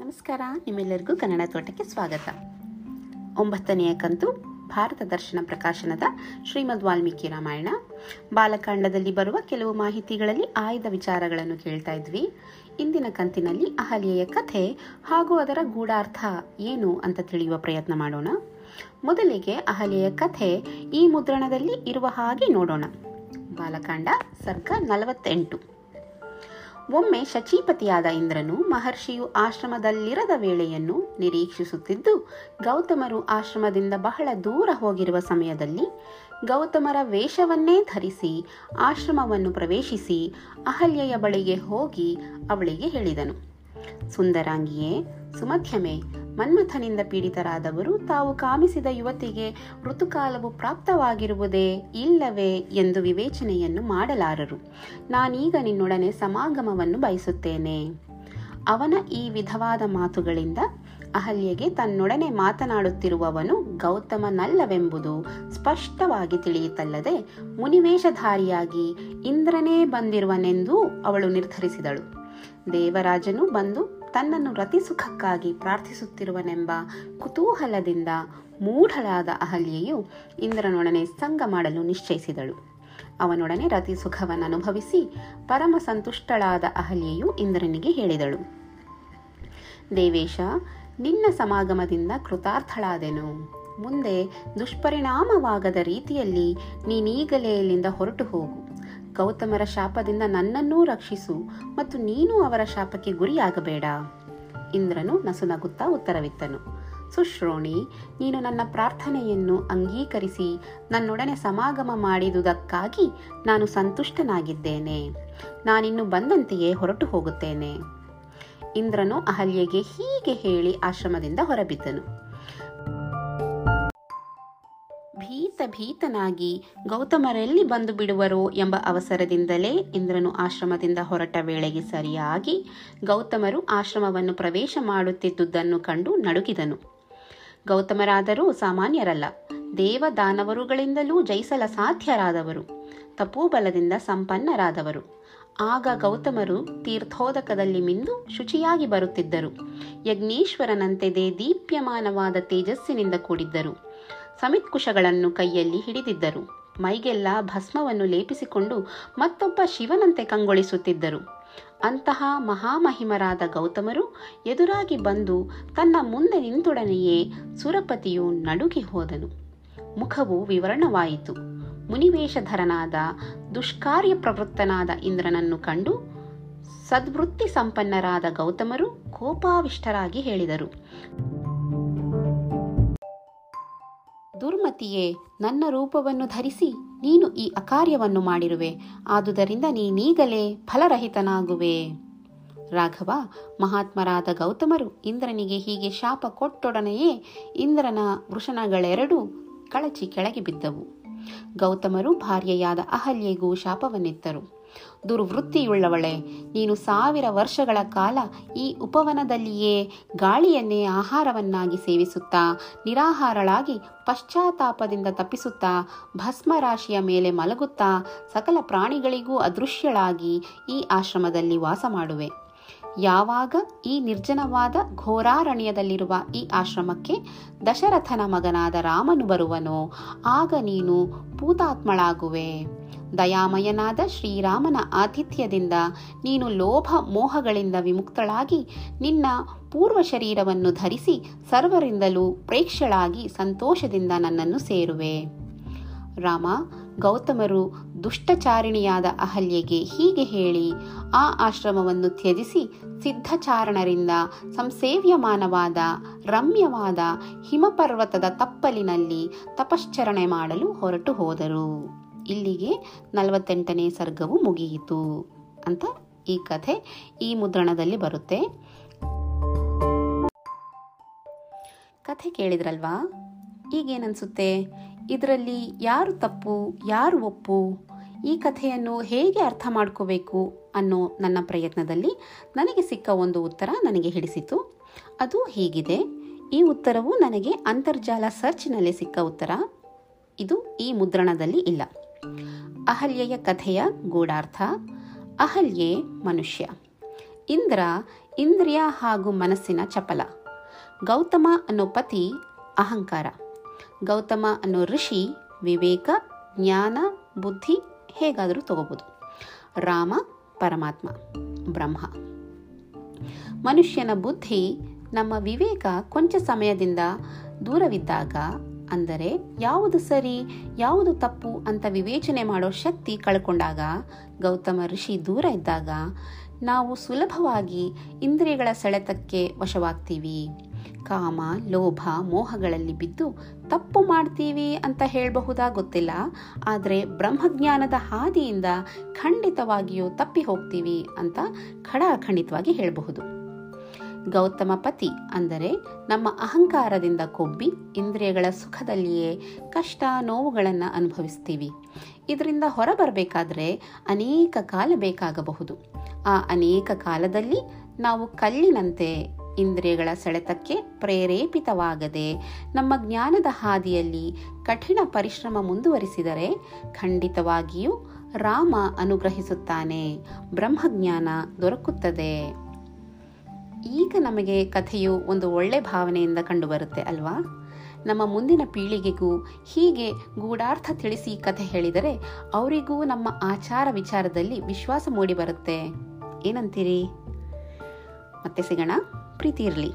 ನಮಸ್ಕಾರ, ನಿಮ್ಮೆಲ್ಲರಿಗೂ ಕನ್ನಡ ತೋಟಕ್ಕೆ ಸ್ವಾಗತ. ಒಂಬತ್ತನೆಯ ಕಂತು, ಭಾರತ ದರ್ಶನ ಪ್ರಕಾಶನದ ಶ್ರೀಮದ್ ವಾಲ್ಮೀಕಿ ರಾಮಾಯಣ. ಬಾಲಕಾಂಡದಲ್ಲಿ ಬರುವ ಕೆಲವು ಮಾಹಿತಿಗಳಲ್ಲಿ ಆಯ್ದ ವಿಚಾರಗಳನ್ನು ಕೇಳ್ತಾ ಇದ್ವಿ. ಇಂದಿನ ಕಂತಿನಲ್ಲಿ ಅಹಲ್ಯೆಯ ಕಥೆ ಹಾಗೂ ಅದರ ಗೂಢಾರ್ಥ ಏನು ಅಂತ ತಿಳಿಯುವ ಪ್ರಯತ್ನ ಮಾಡೋಣ. ಮೊದಲಿಗೆ ಅಹಲ್ಯೆಯ ಕಥೆ ಈ ಮುದ್ರಣದಲ್ಲಿ ಇರುವ ಹಾಗೆ ನೋಡೋಣ. ಬಾಲಕಾಂಡ, ಸರ್ಗ ನಲವತ್ತೆಂಟು. ಒಮ್ಮೆ ಶಚೀಪತಿಯಾದ ಇಂದ್ರನು ಮಹರ್ಷಿಯು ಆಶ್ರಮದಲ್ಲಿರದ ವೇಳೆಯನ್ನು ನಿರೀಕ್ಷಿಸುತ್ತಿದ್ದು, ಗೌತಮರು ಆಶ್ರಮದಿಂದ ಬಹಳ ದೂರ ಹೋಗಿರುವ ಸಮಯದಲ್ಲಿ ಗೌತಮರ ವೇಷವನ್ನೇ ಧರಿಸಿ, ಆಶ್ರಮವನ್ನು ಪ್ರವೇಶಿಸಿ ಅಹಲ್ಯೆಯ ಬಳಿಗೆ ಹೋಗಿ ಅವಳಿಗೆ ಹೇಳಿದನು. ಸುಂದರಾಂಗಿಯೇ, ಸುಮಧ್ಯಮೆ ಮನ್ಮಥನಿಂದ ಪೀಡಿತರಾದವರು ತಾವು ಕಾಮಿಸಿದ ಯುವತಿಗೆ ಋತುಕಾಲವು ಪ್ರಾಪ್ತವಾಗಿರುವುದೇ ಇಲ್ಲವೇ ಎಂದು ವಿವೇಚನೆಯನ್ನು ಮಾಡಲಾರರು. ನಾನೀಗ ನಿನ್ನೊಡನೆ ಸಮಾಗಮವನ್ನು ಬಯಸುತ್ತೇನೆ. ಅವನ ಈ ವಿಧವಾದ ಮಾತುಗಳಿಂದ ಅಹಲ್ಯೆಗೆ ತನ್ನೊಡನೆ ಮಾತನಾಡುತ್ತಿರುವವನು ಗೌತಮನಲ್ಲವೆಂಬುದು ಸ್ಪಷ್ಟವಾಗಿ ತಿಳಿಯಿತಲ್ಲದೆ ಮುನಿವೇಷಧಾರಿಯಾಗಿ ಇಂದ್ರನೇ ಬಂದಿರುವನೆಂದೂ ಅವಳು ನಿರ್ಧರಿಸಿದಳು. ದೇವರಾಜನು ಬಂದು ತನ್ನನ್ನು ರತಿಸುಖಕ್ಕಾಗಿ ಪ್ರಾರ್ಥಿಸುತ್ತಿರುವನೆಂಬ ಕುತೂಹಲದಿಂದ ಮೂಢಳಾದ ಅಹಲ್ಯೆಯು ಇಂದ್ರನೊಡನೆ ಸಂಗ ಮಾಡಲು ನಿಶ್ಚಯಿಸಿದಳು. ಅವನೊಡನೆ ರತಿ ಸುಖವನ್ನು ಅನುಭವಿಸಿ ಪರಮ ಸಂತುಷ್ಟಳಾದ ಅಹಲ್ಯೆಯು ಇಂದ್ರನಿಗೆ ಹೇಳಿದಳು. ದೇವೇಶ, ನಿನ್ನ ಸಮಾಗಮದಿಂದ ಕೃತಾರ್ಥಳಾದೆನು. ಮುಂದೆ ದುಷ್ಪರಿಣಾಮವಾಗದ ರೀತಿಯಲ್ಲಿ ನೀನೀಗಲೇ ಇಲ್ಲಿಂದ ಹೊರಟು ಹೋಗು. ಗೌತಮರ ಶಾಪದಿಂದ ನನ್ನನ್ನೂ ರಕ್ಷಿಸು ಮತ್ತು ನೀನು ಅವರ ಶಾಪಕ್ಕೆ ಗುರಿಯಾಗಬೇಡ. ಇಂದ್ರನು ನಸುನಗುತ್ತಾ ಉತ್ತರವಿತ್ತನು. ಸುಶ್ರೋಣಿ, ನೀನು ನನ್ನ ಪ್ರಾರ್ಥನೆಯನ್ನು ಅಂಗೀಕರಿಸಿ ನನ್ನೊಡನೆ ಸಮಾಗಮ ಮಾಡಿದುದಕ್ಕಾಗಿ ನಾನು ಸಂತುಷ್ಟನಾಗಿದ್ದೇನೆ. ನಾನಿನ್ನು ಬಂದಂತೆಯೇ ಹೊರಟು ಹೋಗುತ್ತೇನೆ. ಇಂದ್ರನು ಅಹಲ್ಯೆಗೆ ಹೀಗೆ ಹೇಳಿ ಆಶ್ರಮದಿಂದ ಹೊರಬಿದ್ದನು. ಭೀತನಾಗಿ ಗೌತಮರೆಲ್ಲಿ ಬಂದು ಬಿಡುವರೋ ಎಂಬ ಅವಸರದಿಂದಲೇ ಇಂದ್ರನು ಆಶ್ರಮದಿಂದ ಹೊರಟ ವೇಳೆಗೆ ಸರಿಯಾಗಿ ಗೌತಮರು ಆಶ್ರಮವನ್ನು ಪ್ರವೇಶ ಮಾಡುತ್ತಿದ್ದುದನ್ನು ಕಂಡು ನಡುಗಿದನು. ಗೌತಮರಾದರೂ ಸಾಮಾನ್ಯರಲ್ಲ. ದೇವ ದಾನವರುಗಳಿಂದಲೂ ಜಯಿಸಲ ಸಾಧ್ಯರಾದವರು. ತಪೋಬಲದಿಂದ ಸಂಪನ್ನರಾದವರು. ಆಗ ಗೌತಮರು ತೀರ್ಥೋದಕದಲ್ಲಿ ಮಿಂದು ಶುಚಿಯಾಗಿ ಬರುತ್ತಿದ್ದರು. ಯಜ್ಞೇಶ್ವರನಂತೆ ದೇ ದೀಪ್ಯಮಾನವಾದ ತೇಜಸ್ಸಿನಿಂದ ಕೂಡಿದ್ದರು. ಸಮಿತ್ಕುಶಗಳನ್ನು ಕೈಯಲ್ಲಿ ಹಿಡಿದಿದ್ದರು. ಮೈಗೆಲ್ಲ ಭಸ್ಮವನ್ನು ಲೇಪಿಸಿಕೊಂಡು ಮತ್ತೊಬ್ಬ ಶಿವನಂತೆ ಕಂಗೊಳಿಸುತ್ತಿದ್ದರು. ಅಂತಹ ಮಹಾಮಹಿಮರಾದ ಗೌತಮರು ಎದುರಾಗಿ ಬಂದು ತನ್ನ ಮುಂದೆ ನಿಂತೊಡನೆಯೇ ಸುರಪತಿಯು ನಡುಗಿ ಹೋದನು. ಮುಖವು ವಿವರಣವಾಯಿತು. ಮುನಿವೇಷಧರನಾದ ದುಷ್ಕಾರ್ಯ ಪ್ರವೃತ್ತನಾದ ಇಂದ್ರನನ್ನು ಕಂಡು ಸದ್ವೃತ್ತಿ ಸಂಪನ್ನರಾದ ಗೌತಮರು ಕೋಪಾವಿಷ್ಟರಾಗಿ ಹೇಳಿದರು. ದುರ್ಮತಿಯೇ, ನನ್ನ ರೂಪವನ್ನು ಧರಿಸಿ ನೀನು ಈ ಅಕಾರ್ಯವನ್ನು ಮಾಡಿರುವೆ. ಆದುದರಿಂದ ನೀನೀಗಲೇ ಫಲರಹಿತನಾಗುವೆ. ರಾಘವ, ಮಹಾತ್ಮರಾದ ಗೌತಮರು ಇಂದ್ರನಿಗೆ ಹೀಗೆ ಶಾಪ ಕೊಟ್ಟೊಡನೆಯೇ ಇಂದ್ರನ ವೃಷಣಗಳೆರಡೂ ಕಳಚಿ ಕೆಳಗೆ ಬಿದ್ದವು. ಗೌತಮರು ಭಾರ್ಯೆಯಾದ ಅಹಲ್ಯೆಗೂ ಶಾಪವನ್ನಿತ್ತರು. ದುರ್ವೃತ್ತಿಯುಳ್ಳವಳೆ, ನೀನು ಸಾವಿರ ವರ್ಷಗಳ ಕಾಲ ಈ ಉಪವನದಲ್ಲಿಯೇ ಗಾಳಿಯನ್ನೇ ಆಹಾರವನ್ನಾಗಿ ಸೇವಿಸುತ್ತಾ, ನಿರಾಹಾರಳಾಗಿ ಪಶ್ಚಾತ್ತಾಪದಿಂದ ತಪ್ಪಿಸುತ್ತಾ, ಭಸ್ಮರಾಶಿಯ ಮೇಲೆ ಮಲಗುತ್ತಾ, ಸಕಲ ಪ್ರಾಣಿಗಳಿಗೂ ಅದೃಶ್ಯಳಾಗಿ ಈ ಆಶ್ರಮದಲ್ಲಿ ವಾಸ ಮಾಡುವೆ ಯಾವಾಗ ಈ ನಿರ್ಜನವಾದ ಘೋರಾರಣ್ಯದಲ್ಲಿರುವ ಈ ಆಶ್ರಮಕ್ಕೆ ದಶರಥನ ಮಗನಾದ ರಾಮನು ಬರುವನೋ, ಆಗ ನೀನು ಭೂತಾತ್ಮಳಾಗುವೆ ದಯಾಮಯನಾದ ಶ್ರೀರಾಮನ ಆತಿಥ್ಯದಿಂದ ನೀನು ಲೋಭ ಮೋಹಗಳಿಂದ ವಿಮುಕ್ತಳಾಗಿ ನಿನ್ನ ಪೂರ್ವ ಶರೀರವನ್ನು ಧರಿಸಿ ಸರ್ವರಿಂದಲೂ ಪ್ರೇಕ್ಷಳಾಗಿ ಸಂತೋಷದಿಂದ ನನ್ನನ್ನು ಸೇರುವೆ. ರಾಮ ಗೌತಮರು ದುಷ್ಟಚಾರಿಣಿಯಾದ ಅಹಲ್ಯೆಗೆ ಹೀಗೆ ಹೇಳಿ, ಆ ಆಶ್ರಮವನ್ನು ತ್ಯಜಿಸಿ ಸಿದ್ಧಚಾರಣರಿಂದ ಸಂಸೇವ್ಯಮಾನವಾದ, ರಮ್ಯವಾದ ಹಿಮಪರ್ವತದ ತಪ್ಪಲಿನಲ್ಲಿ ತಪಶ್ಚರಣೆ ಮಾಡಲು ಹೊರಟು ಹೋದರು. ಇಲ್ಲಿಗೆ ನಲವತ್ತೆಂಟನೇ ಸರ್ಗವು ಮುಗಿಯಿತು ಅಂತ ಈ ಕಥೆ ಈ ಮುದ್ರಣದಲ್ಲಿ ಬರುತ್ತೆ. ಕಥೆ ಕೇಳಿದ್ರಲ್ವಾ? ಈಗೇನನ್ಸುತ್ತೆ? ಇದರಲ್ಲಿ ಯಾರು ತಪ್ಪು, ಯಾರು ಒಪ್ಪು? ಈ ಕಥೆಯನ್ನು ಹೇಗೆ ಅರ್ಥ ಮಾಡ್ಕೋಬೇಕು ಅನ್ನೋ ನನ್ನ ಪ್ರಯತ್ನದಲ್ಲಿ ನನಗೆ ಸಿಕ್ಕ ಒಂದು ಉತ್ತರ ನನಗೆ ಹಿಡಿಸಿತು ಅದು ಹೀಗಿದೆ. ಈ ಉತ್ತರವು ನನಗೆ ಅಂತರ್ಜಾಲ ಸರ್ಚ್ನಲ್ಲಿ ಸಿಕ್ಕ ಉತ್ತರ. ಇದು ಈ ಮುದ್ರಣದಲ್ಲಿ ಇಲ್ಲ. ಅಹಲ್ಯೆಯ ಕಥೆಯ ಗೂಢಾರ್ಥ. ಅಹಲ್ಯೆ ಮನುಷ್ಯ. ಇಂದ್ರ, ಇಂದ್ರಿಯ ಹಾಗೂ ಮನಸ್ಸಿನ ಚಪಲ. ಗೌತಮ ಅನ್ನೋ ಪತಿ ಅಹಂಕಾರ. ಗೌತಮ ಅನ್ನೋ ಋಷಿ ವಿವೇಕ, ಜ್ಞಾನ, ಬುದ್ಧಿ ಹೇಗಾದರೂ ತಗೋಬೋದು. ರಾಮ, ಪರಮಾತ್ಮ, ಬ್ರಹ್ಮ. ಮನುಷ್ಯನ ಬುದ್ಧಿ ನಮ್ಮ ವಿವೇಕ ಕೊಂಚ ಸಮಯದಿಂದ ದೂರವಿದ್ದಾಗ ಅಂದರೆ ಯಾವುದು ಸರಿ, ಯಾವುದು ತಪ್ಪು ಅಂತ ವಿವೇಚನೆ ಮಾಡೋ ಶಕ್ತಿ ಕಳ್ಕೊಂಡಾಗ, ಗೌತಮ ಋಷಿ ದೂರ ಇದ್ದಾಗ ನಾವು ಸುಲಭವಾಗಿ ಇಂದ್ರಿಯಗಳ ಸೆಳೆತಕ್ಕೆ ವಶವಾಗ್ತೀವಿ. ಕಾಮ, ಲೋಭ, ಮೋಹಗಳಲ್ಲಿ ಬಿದ್ದು ತಪ್ಪು ಮಾಡ್ತೀವಿ ಅಂತ ಹೇಳಬಹುದಾ ಗೊತ್ತಿಲ್ಲ. ಆದರೆ ಬ್ರಹ್ಮಜ್ಞಾನದ ಹಾದಿಯಿಂದ ಖಂಡಿತವಾಗಿಯೂ ತಪ್ಪಿ ಹೋಗ್ತೀವಿ ಅಂತ ಖಡಾಖಂಡಿತವಾಗಿ ಹೇಳಬಹುದು. ಗೌತಮ ಪತಿ ಅಂದರೆ ನಮ್ಮ ಅಹಂಕಾರದಿಂದ ಕೊಬ್ಬಿ ಇಂದ್ರಿಯಗಳ ಸುಖದಲ್ಲಿಯೇ ಕಷ್ಟ ನೋವುಗಳನ್ನು ಅನುಭವಿಸ್ತೀವಿ. ಇದರಿಂದ ಹೊರಬರಬೇಕಾದ್ರೆ ಅನೇಕ ಕಾಲ ಬೇಕಾಗಬಹುದು. ಆ ಅನೇಕ ಕಾಲದಲ್ಲಿ ನಾವು ಕಲ್ಲಿನಂತೆ ಇಂದ್ರಿಯಗಳ ಸೆಳೆತಕ್ಕೆ ಪ್ರೇರೇಪಿತವಾಗದೆ ನಮ್ಮ ಜ್ಞಾನದ ಹಾದಿಯಲ್ಲಿ ಕಠಿಣ ಪರಿಶ್ರಮ ಮುಂದುವರಿಸಿದರೆ ಖಂಡಿತವಾಗಿಯೂ ರಾಮ ಅನುಗ್ರಹಿಸುತ್ತಾನೆ. ಬ್ರಹ್ಮಜ್ಞಾನ ದೊರಕುತ್ತದೆ. ಈಗ ನಮಗೆ ಕಥೆಯು ಒಂದು ಒಳ್ಳೆ ಭಾವನೆಯಿಂದ ಕಂಡುಬರುತ್ತೆ ಅಲ್ವಾ? ನಮ್ಮ ಮುಂದಿನ ಪೀಳಿಗೆಗೂ ಹೀಗೆ ಗೂಢಾರ್ಥ ತಿಳಿಸಿ ಕಥೆ ಹೇಳಿದರೆ ಅವರಿಗೂ ನಮ್ಮ ಆಚಾರ ವಿಚಾರದಲ್ಲಿ ವಿಶ್ವಾಸ ಮೂಡಿಬರುತ್ತೆ. ಏನಂತೀರಿ? ಮತ್ತೆ ಸಿಗೋಣ. ಪ್ರೀತಿ ಇರಲಿ.